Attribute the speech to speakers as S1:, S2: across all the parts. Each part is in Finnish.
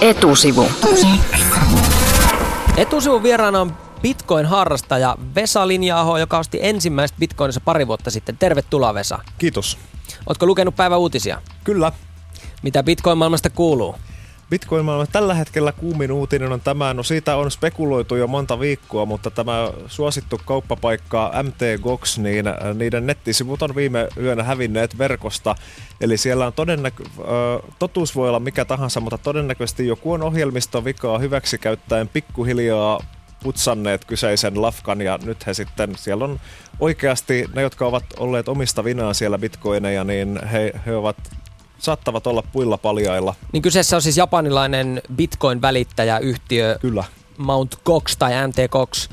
S1: Etusivu.
S2: Etusivun vieraana on Bitcoin-harrastaja Vesa Linjaaho, joka osti ensimmäistä Bitcoinissa pari vuotta sitten. Tervetuloa Vesa.
S3: Kiitos.
S2: Oletko lukenut päivän uutisia?
S3: Kyllä.
S2: Mitä Bitcoin-maailmasta kuuluu?
S3: Bitcoin tällä hetkellä kuumin uutinen on tämä, no siitä on spekuloitu jo monta viikkoa, mutta tämä suosittu kauppapaikka MT niin äh, niiden nettisivut on viime yönä hävinneet verkosta. Eli siellä on todennäkö, äh, totuus voi olla mikä tahansa, mutta todennäköisesti joku on ohjelmistovikaa hyväksi käyttäen pikkuhiljaa putsanneet kyseisen lafkan ja nyt he sitten, siellä on oikeasti ne, jotka ovat olleet omista vinaa siellä bitcoineja, niin he, he ovat saattavat olla puilla paljailla.
S2: Niin kyseessä on siis japanilainen Bitcoin-välittäjäyhtiö
S3: Kyllä.
S2: Mount Cox tai MT Cox,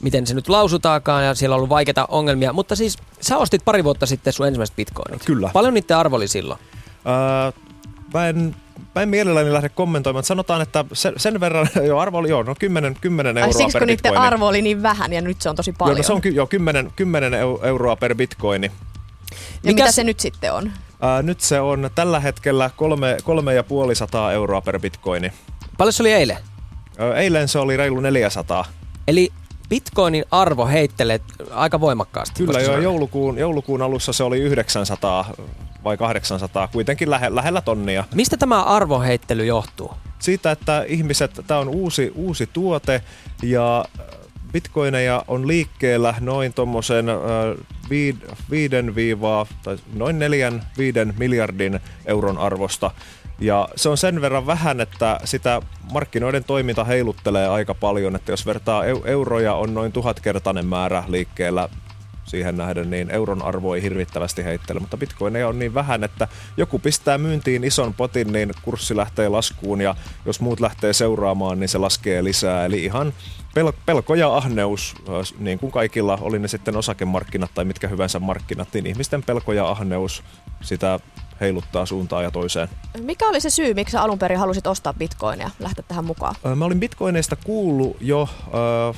S2: miten se nyt lausutaakaan ja siellä on ollut vaikeita ongelmia. Mutta siis sä ostit pari vuotta sitten sun ensimmäiset bitcoinit.
S3: Kyllä.
S2: Paljon niiden arvo oli silloin?
S3: Öö, mä en Mä en mielelläni lähde kommentoimaan. Sanotaan, että sen, sen verran, jo arvo oli, joo, no 10, 10 euroa
S4: siksi,
S3: per
S4: kun
S3: bitcoini.
S4: niiden arvo oli niin vähän ja nyt se on tosi paljon.
S3: Joo, no se on jo 10, 10 euroa per bitcoini.
S4: Ja
S2: Mikäs-
S4: mitä se nyt sitten on?
S3: Ää, nyt se on tällä hetkellä kolme, kolme ja puoli sataa euroa per bitcoini.
S2: Paljon se oli eilen?
S3: Ää, eilen se oli reilu 400.
S2: Eli Bitcoinin arvo heittelee aika voimakkaasti.
S3: Kyllä jo joulukuun, joulukuun alussa se oli 900 vai 800, kuitenkin lähe, lähellä tonnia.
S2: Mistä tämä arvoheittely johtuu?
S3: Siitä, että ihmiset, tämä on uusi, uusi tuote ja bitcoineja on liikkeellä noin tuommoisen 5 tai noin 4-5 miljardin euron arvosta. Ja se on sen verran vähän, että sitä markkinoiden toiminta heiluttelee aika paljon, että jos vertaa eu- euroja on noin tuhatkertainen määrä liikkeellä siihen nähden, niin euron arvo ei hirvittävästi heittele, mutta bitcoineja on niin vähän, että joku pistää myyntiin ison potin, niin kurssi lähtee laskuun ja jos muut lähtee seuraamaan, niin se laskee lisää. Eli ihan pel- pelko ja ahneus, äh, niin kuin kaikilla, oli ne sitten osakemarkkinat tai mitkä hyvänsä markkinat, niin ihmisten pelko ja ahneus sitä heiluttaa suuntaan ja toiseen.
S4: Mikä oli se syy, miksi sä alun perin halusit ostaa bitcoinia, lähteä tähän mukaan?
S3: Ö, Mä olin bitcoineista kuullut jo äh,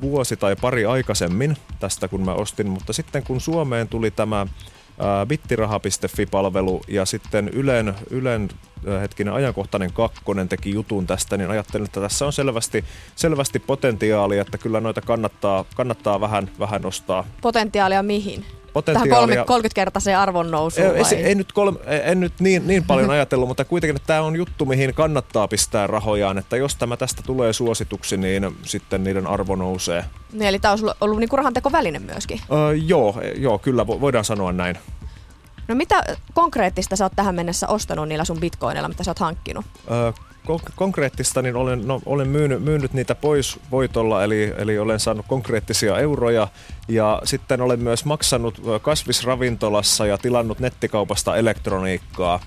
S3: vuosi tai pari aikaisemmin tästä, kun mä ostin, mutta sitten kun Suomeen tuli tämä bittiraha.fi-palvelu ja sitten Ylen, Ylen hetkinen ajankohtainen kakkonen teki jutun tästä, niin ajattelin, että tässä on selvästi, selvästi potentiaalia, että kyllä noita kannattaa, kannattaa vähän, vähän ostaa.
S4: Potentiaalia mihin? Tähän
S3: Potentiaalia...
S4: 30-kertaiseen arvon nousuun
S3: Ei,
S4: vai?
S3: ei nyt, kolme, en nyt niin, niin paljon ajatellut, mutta kuitenkin että tämä on juttu, mihin kannattaa pistää rahojaan, että jos tämä tästä tulee suosituksi, niin sitten niiden arvo nousee.
S4: Niin, eli tämä olisi ollut, ollut niinku rahantekoväline myöskin.
S3: Öö, joo, joo, kyllä vo- voidaan sanoa näin.
S4: No mitä konkreettista sä oot tähän mennessä ostanut niillä sun bitcoineilla, mitä sä oot hankkinut?
S3: Öö, kon- konkreettista, niin olen, no, olen myynyt, myynyt niitä pois voitolla, eli, eli olen saanut konkreettisia euroja. Ja sitten olen myös maksanut ö, kasvisravintolassa ja tilannut nettikaupasta elektroniikkaa.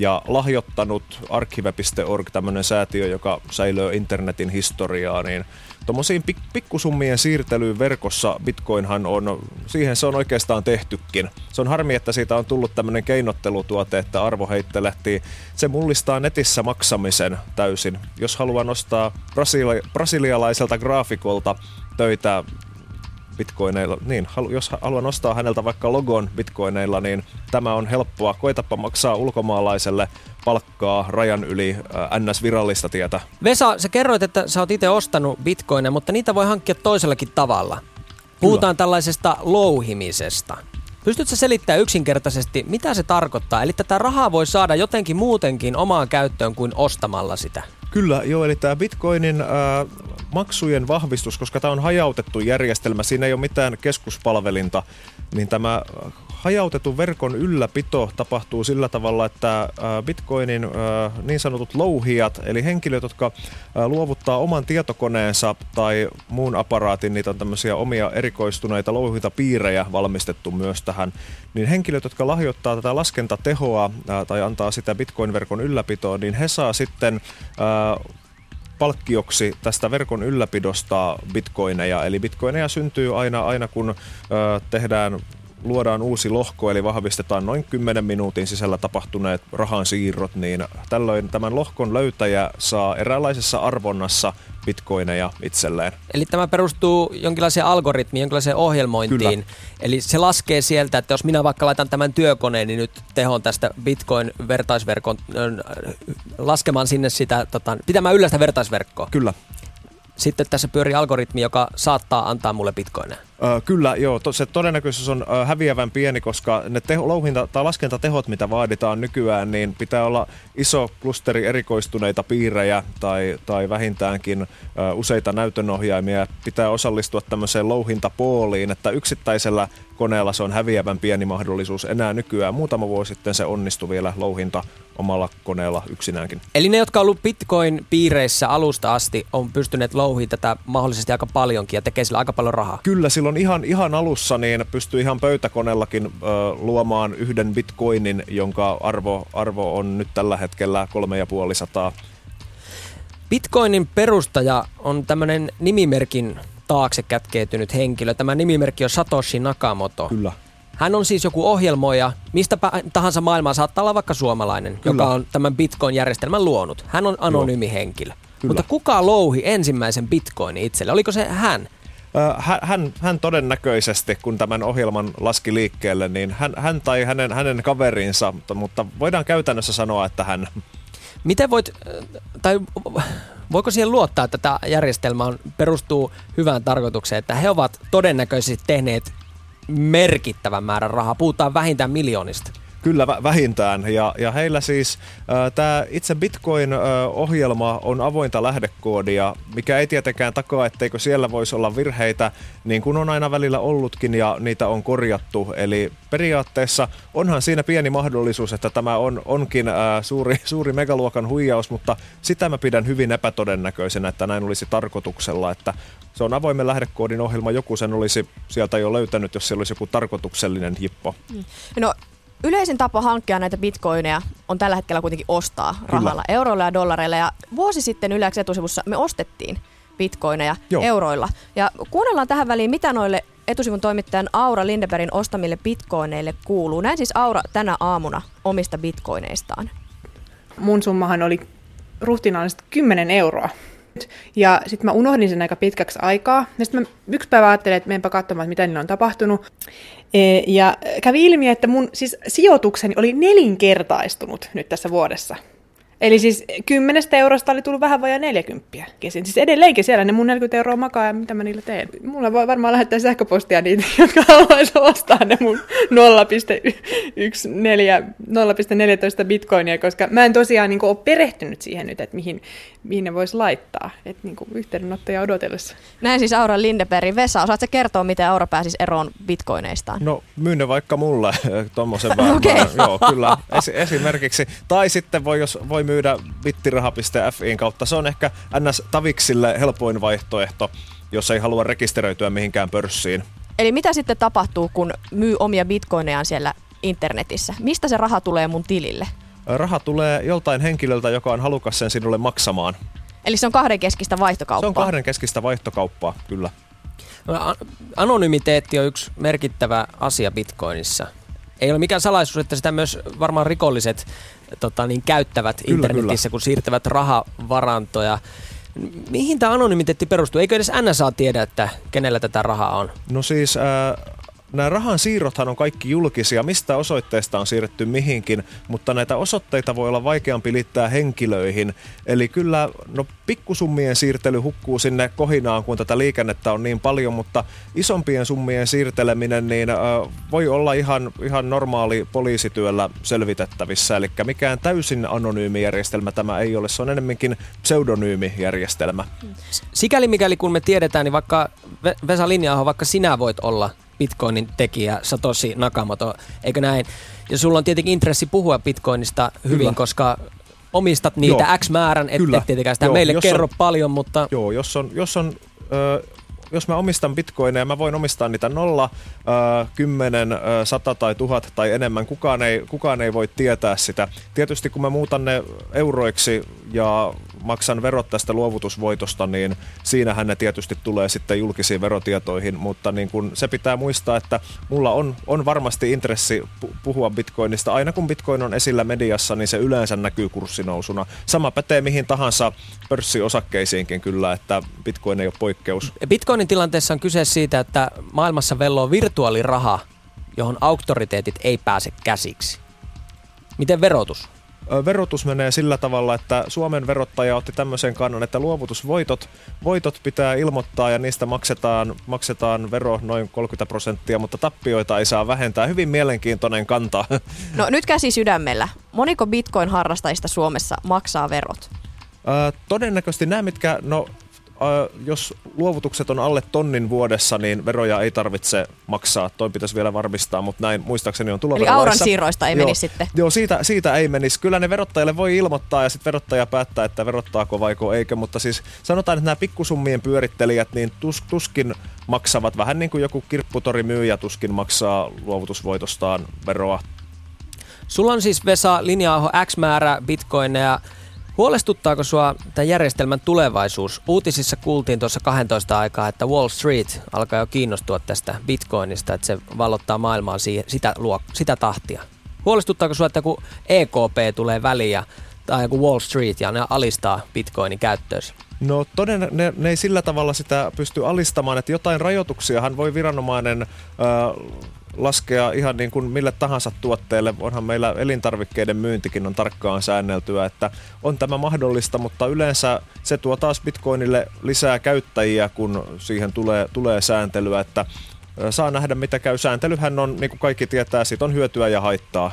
S3: Ja lahjoittanut archive.org, tämmöinen säätiö, joka säilöö internetin historiaa, niin tuommoisiin pik- pikkusummien siirtelyyn verkossa Bitcoinhan on, siihen se on oikeastaan tehtykin. Se on harmi, että siitä on tullut tämmöinen keinottelutuote, että arvo heittelehtii. Se mullistaa netissä maksamisen täysin. Jos haluaa nostaa brasili- brasilialaiselta graafikolta töitä bitcoineilla, niin jos haluan ostaa häneltä vaikka logon bitcoineilla, niin tämä on helppoa. Koitapa maksaa ulkomaalaiselle palkkaa rajan yli äh, NS-virallista tietä.
S2: Vesa, sä kerroit, että sä oot itse ostanut bitcoineja, mutta niitä voi hankkia toisellakin tavalla. Puhutaan tällaisesta louhimisesta. Pystytkö selittämään yksinkertaisesti, mitä se tarkoittaa? Eli tätä rahaa voi saada jotenkin muutenkin omaan käyttöön kuin ostamalla sitä.
S3: Kyllä, joo, eli tämä Bitcoinin äh, maksujen vahvistus, koska tämä on hajautettu järjestelmä, siinä ei ole mitään keskuspalvelinta, niin tämä hajautetun verkon ylläpito tapahtuu sillä tavalla, että äh, Bitcoinin äh, niin sanotut louhijat, eli henkilöt, jotka äh, luovuttaa oman tietokoneensa tai muun aparaatin, niitä on tämmöisiä omia erikoistuneita louhintapiirejä valmistettu myös tähän, niin henkilöt, jotka lahjoittaa tätä laskentatehoa tai antaa sitä Bitcoin-verkon ylläpitoon, niin he saa sitten palkkioksi tästä verkon ylläpidosta bitcoineja. Eli bitcoineja syntyy aina, aina kun ö, tehdään luodaan uusi lohko, eli vahvistetaan noin 10 minuutin sisällä tapahtuneet rahan siirrot, niin tällöin tämän lohkon löytäjä saa eräänlaisessa arvonnassa bitcoineja itselleen.
S2: Eli tämä perustuu jonkinlaiseen algoritmiin, jonkinlaiseen ohjelmointiin. Kyllä. Eli se laskee sieltä, että jos minä vaikka laitan tämän työkoneen, niin nyt tehon tästä bitcoin-vertaisverkon laskemaan sinne sitä, tota, pitämään yllä sitä vertaisverkkoa.
S3: Kyllä
S2: sitten tässä pyörii algoritmi, joka saattaa antaa mulle bitcoineja.
S3: Öö, kyllä, joo. To, se todennäköisyys on ö, häviävän pieni, koska ne teho, louhinta- tai laskentatehot, mitä vaaditaan nykyään, niin pitää olla iso klusteri erikoistuneita piirejä tai, tai vähintäänkin ö, useita näytönohjaimia. Pitää osallistua tämmöiseen louhintapooliin, että yksittäisellä koneella se on häviävän pieni mahdollisuus enää nykyään. Muutama vuosi sitten se onnistui vielä louhinta omalla koneella yksinäänkin.
S2: Eli ne, jotka on ollut Bitcoin-piireissä alusta asti, on pystyneet louhimaan tätä mahdollisesti aika paljonkin ja tekee sillä aika paljon rahaa.
S3: Kyllä, silloin ihan, ihan alussa niin pystyy ihan pöytäkoneellakin ö, luomaan yhden bitcoinin, jonka arvo, arvo on nyt tällä hetkellä 3500.
S2: Bitcoinin perustaja on tämmöinen nimimerkin taakse kätkeytynyt henkilö. Tämä nimimerkki on Satoshi Nakamoto.
S3: Kyllä.
S2: Hän on siis joku ohjelmoija, mistä tahansa maailmaa saattaa olla vaikka suomalainen, Kyllä. joka on tämän Bitcoin-järjestelmän luonut. Hän on anonyymi Joo. henkilö. Kyllä. Mutta kuka louhi ensimmäisen Bitcoinin itselle? Oliko se hän?
S3: Hän, hän todennäköisesti, kun tämän ohjelman laski liikkeelle, niin hän, hän tai hänen, hänen kaverinsa, mutta, mutta voidaan käytännössä sanoa, että hän.
S2: Miten voit, tai voiko siihen luottaa, että tämä järjestelmä on, perustuu hyvään tarkoitukseen, että he ovat todennäköisesti tehneet merkittävän määrän rahaa, puhutaan vähintään miljoonista?
S3: Kyllä vähintään. Ja, ja heillä siis äh, tämä itse Bitcoin-ohjelma on avointa lähdekoodia, mikä ei tietenkään takaa, etteikö siellä voisi olla virheitä, niin kuin on aina välillä ollutkin ja niitä on korjattu. Eli periaatteessa onhan siinä pieni mahdollisuus, että tämä on, onkin äh, suuri, suuri megaluokan huijaus, mutta sitä mä pidän hyvin epätodennäköisenä, että näin olisi tarkoituksella, että se on avoimen lähdekoodin ohjelma, joku sen olisi sieltä jo löytänyt, jos siellä olisi joku tarkoituksellinen hippo. Mm.
S4: No yleisin tapa hankkia näitä bitcoineja on tällä hetkellä kuitenkin ostaa rahalla, Kyllä. euroilla ja dollareilla. Ja vuosi sitten Yleensä etusivussa me ostettiin bitcoineja Joo. euroilla. Ja kuunnellaan tähän väliin, mitä noille etusivun toimittajan Aura Lindebergin ostamille bitcoineille kuuluu. Näin siis Aura tänä aamuna omista bitcoineistaan.
S1: Mun summahan oli ruhtinaallisesti 10 euroa. Ja sitten mä unohdin sen aika pitkäksi aikaa. Ja sitten mä yksi päivä ajattelin, että menenpä katsomaan, mitä niillä on tapahtunut. E, ja kävi ilmi, että mun siis sijoitukseni oli nelinkertaistunut nyt tässä vuodessa. Eli siis 10 eurosta oli tullut vähän vajaa 40 kesin. Siis edelleenkin siellä ne mun 40 euroa makaa ja mitä mä niillä teen. Mulla voi varmaan lähettää sähköpostia niitä, jotka haluaisi ostaa ne mun 0,14 bitcoinia, koska mä en tosiaan niin ole perehtynyt siihen nyt, että mihin, mihin ne voisi laittaa. Että niin yhteydenottoja odotellessa.
S4: Näin siis Aura Lindeberg. Vesa, osaatko kertoa, miten Aura pääsisi eroon bitcoineistaan?
S3: No myy ne vaikka mulle tuommoisen vähän. okay. Joo, kyllä. Es, esimerkiksi. Tai sitten voi, jos voi myydä bittiraha.fiin kautta. Se on ehkä NS Taviksille helpoin vaihtoehto, jos ei halua rekisteröityä mihinkään pörssiin.
S4: Eli mitä sitten tapahtuu, kun myy omia bitcoinejaan siellä internetissä? Mistä se raha tulee mun tilille?
S3: Raha tulee joltain henkilöltä, joka on halukas sen sinulle maksamaan.
S4: Eli se on kahdenkeskistä vaihtokauppaa?
S3: Se on kahdenkeskistä vaihtokauppaa, kyllä.
S2: No, anonymiteetti on yksi merkittävä asia Bitcoinissa. Ei ole mikään salaisuus, että sitä myös varmaan rikolliset tota, niin käyttävät kyllä, internetissä, kyllä. kun siirtävät rahavarantoja. Mihin tämä anonymiteetti perustuu? Eikö edes NSA tiedä, että kenellä tätä rahaa on?
S3: No siis äh, nämä rahan siirrothan on kaikki julkisia, mistä osoitteesta on siirretty mihinkin, mutta näitä osoitteita voi olla vaikeampi liittää henkilöihin. Eli kyllä no, pikkusummien siirtely hukkuu sinne kohinaan, kun tätä liikennettä on niin paljon, mutta isompien summien siirteleminen niin, äh, voi olla ihan, ihan normaali poliisityöllä selvitettävissä. Eli mikään täysin anonyymi järjestelmä tämä ei ole, se on enemmänkin pseudonyymi järjestelmä.
S2: Sikäli mikäli kun me tiedetään, niin vaikka Vesa Linjaaho, vaikka sinä voit olla Bitcoinin tekijä Satoshi Nakamoto, eikö näin? Ja sulla on tietenkin intressi puhua Bitcoinista hyvin, Kyllä. koska omistat niitä joo. X määrän, et, et tietenkään sitä joo, meille kerro on, paljon, mutta...
S3: Joo, jos on, jos on ö, jos mä omistan bitcoineja, mä voin omistaa niitä 0, 10, 100 tai 1000 tai enemmän. Kukaan ei, kukaan ei voi tietää sitä. Tietysti kun mä muutan ne euroiksi ja maksan verot tästä luovutusvoitosta, niin siinähän ne tietysti tulee sitten julkisiin verotietoihin, mutta niin kun se pitää muistaa, että mulla on, on varmasti intressi puhua bitcoinista. Aina kun bitcoin on esillä mediassa, niin se yleensä näkyy kurssinousuna. Sama pätee mihin tahansa pörssiosakkeisiinkin kyllä, että bitcoin ei ole poikkeus.
S2: Bitcoinin tilanteessa on kyse siitä, että maailmassa velloo virtuaaliraha, johon auktoriteetit ei pääse käsiksi. Miten verotus?
S3: Verotus menee sillä tavalla, että Suomen verottaja otti tämmöisen kannan, että luovutusvoitot voitot pitää ilmoittaa ja niistä maksetaan, maksetaan vero noin 30 prosenttia, mutta tappioita ei saa vähentää. Hyvin mielenkiintoinen kanta.
S4: No nyt käsi sydämellä. Moniko bitcoin-harrastajista Suomessa maksaa verot?
S3: Ö, todennäköisesti nämä, mitkä, no jos luovutukset on alle tonnin vuodessa, niin veroja ei tarvitse maksaa. Toi pitäisi vielä varmistaa, mutta näin muistaakseni on
S4: tuloverolaissa. Eli auran siirroista ei menisi sitten?
S3: Joo, siitä, siitä ei menisi. Kyllä ne verottajalle voi ilmoittaa ja sitten verottaja päättää, että verottaako vaiko eikö. Mutta siis sanotaan, että nämä pikkusummien pyörittelijät niin tus, tuskin maksavat. Vähän niin kuin joku kirpputorimyyjä tuskin maksaa luovutusvoitostaan veroa.
S2: Sulla on siis Vesa linja X määrä bitcoineja Huolestuttaako sua tämän järjestelmän tulevaisuus? Uutisissa kuultiin tuossa 12 aikaa, että Wall Street alkaa jo kiinnostua tästä bitcoinista, että se vallottaa maailmaa siihen, sitä, luo, sitä tahtia. Huolestuttaako sua, että kun EKP tulee väliin ja, tai joku Wall Street ja ne alistaa bitcoinin käyttöönsä?
S3: No toden, ne, ne ei sillä tavalla sitä pysty alistamaan, että jotain rajoituksiahan voi viranomainen äh, laskea ihan niin kuin mille tahansa tuotteelle. Onhan meillä elintarvikkeiden myyntikin on tarkkaan säänneltyä, että on tämä mahdollista, mutta yleensä se tuo taas Bitcoinille lisää käyttäjiä, kun siihen tulee, tulee sääntelyä, että saa nähdä mitä käy. Sääntelyhän on, niin kuin kaikki tietää, siitä on hyötyä ja haittaa.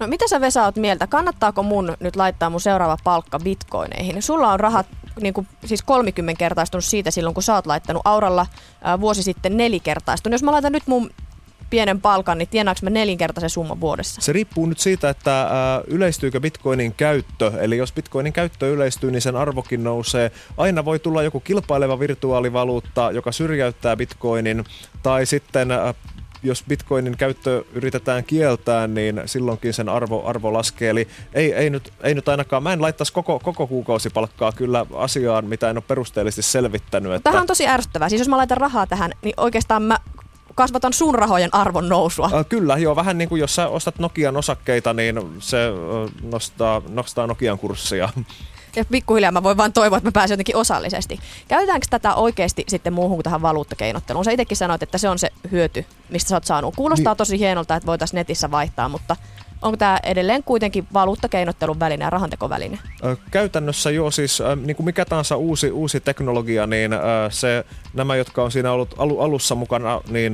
S4: No mitä sä Vesa oot mieltä? Kannattaako mun nyt laittaa mun seuraava palkka bitcoineihin? Sulla on rahat niin kuin, siis 30 kertaistunut siitä silloin, kun sä oot laittanut Auralla ää, vuosi sitten nelikertaistunut. Jos mä laitan nyt mun pienen palkan, niin tienaanko mä nelinkertaisen summan vuodessa?
S3: Se riippuu nyt siitä, että äh, yleistyykö bitcoinin käyttö. Eli jos bitcoinin käyttö yleistyy, niin sen arvokin nousee. Aina voi tulla joku kilpaileva virtuaalivaluutta, joka syrjäyttää bitcoinin. Tai sitten äh, jos bitcoinin käyttö yritetään kieltää, niin silloinkin sen arvo, arvo laskee. Eli ei, ei, nyt, ei nyt ainakaan, mä en laittaisi koko, koko kuukausipalkkaa kyllä asiaan, mitä en ole perusteellisesti selvittänyt. Että...
S4: Tähän on tosi ärsyttävää. Siis jos mä laitan rahaa tähän, niin oikeastaan mä kasvatan sun rahojen arvon nousua.
S3: Äh, kyllä, joo. Vähän niin kuin jos sä ostat Nokian osakkeita, niin se nostaa, nostaa Nokian kurssia.
S4: Ja pikkuhiljaa mä voin vaan toivoa, että mä pääsen jotenkin osallisesti. Käytetäänkö tätä oikeasti sitten muuhun kuin tähän valuuttakeinotteluun? Sä itsekin sanoit, että se on se hyöty, mistä sä oot saanut. Kuulostaa niin. tosi hienolta, että voitaisiin netissä vaihtaa, mutta onko tämä edelleen kuitenkin valuuttakeinottelun väline ja rahantekoväline?
S3: Käytännössä joo, siis niin kuin mikä tahansa uusi, uusi teknologia, niin se, nämä, jotka on siinä ollut alussa mukana, niin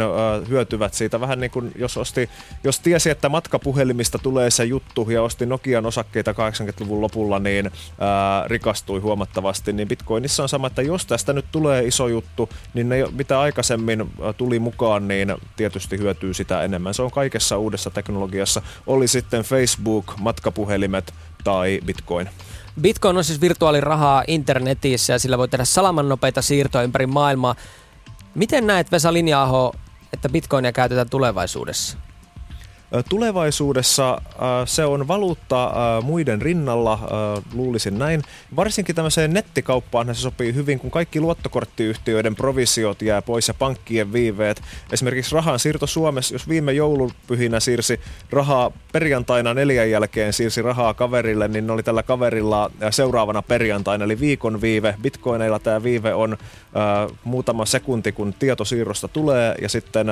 S3: hyötyvät siitä. Vähän niin kuin jos, osti, jos tiesi, että matkapuhelimista tulee se juttu ja osti Nokian osakkeita 80-luvun lopulla, niin rikastui huomattavasti. Niin Bitcoinissa on sama, että jos tästä nyt tulee iso juttu, niin ne, mitä aikaisemmin tuli mukaan, niin tietysti hyötyy sitä enemmän. Se on kaikessa uudessa teknologiassa. Oli sitten Facebook, matkapuhelimet tai Bitcoin.
S2: Bitcoin on siis virtuaalirahaa internetissä ja sillä voi tehdä salamannopeita siirtoja ympäri maailmaa. Miten näet Vesa Linjaaho, että Bitcoinia käytetään tulevaisuudessa?
S3: Tulevaisuudessa se on valuutta muiden rinnalla, luulisin näin. Varsinkin tämmöiseen nettikauppaan se sopii hyvin, kun kaikki luottokorttiyhtiöiden provisiot jää pois ja pankkien viiveet. Esimerkiksi rahan siirto Suomessa, jos viime joulupyhinä siirsi rahaa perjantaina neljän jälkeen siirsi rahaa kaverille, niin oli tällä kaverilla seuraavana perjantaina, eli viikon viive. Bitcoineilla tämä viive on muutama sekunti, kun tietosiirrosta tulee ja sitten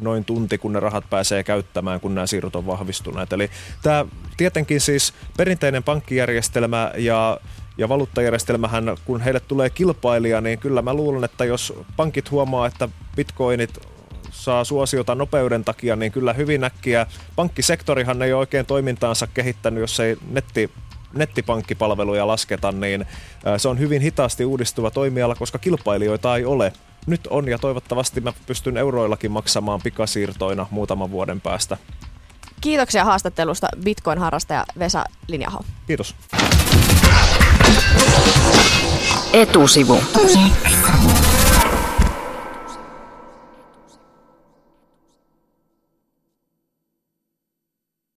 S3: noin tunti, kun ne rahat pääsee käyttämään, kun nämä siirrot on vahvistuneet. Eli tämä tietenkin siis perinteinen pankkijärjestelmä ja ja valuuttajärjestelmähän, kun heille tulee kilpailija, niin kyllä mä luulen, että jos pankit huomaa, että bitcoinit saa suosiota nopeuden takia, niin kyllä hyvin äkkiä pankkisektorihan ei ole oikein toimintaansa kehittänyt, jos ei netti nettipankkipalveluja lasketa, niin se on hyvin hitaasti uudistuva toimiala, koska kilpailijoita ei ole nyt on ja toivottavasti mä pystyn euroillakin maksamaan pikasiirtoina muutaman vuoden päästä.
S4: Kiitoksia haastattelusta Bitcoin-harrastaja Vesa Linjaho.
S3: Kiitos.
S5: Etusivu. Etusivu.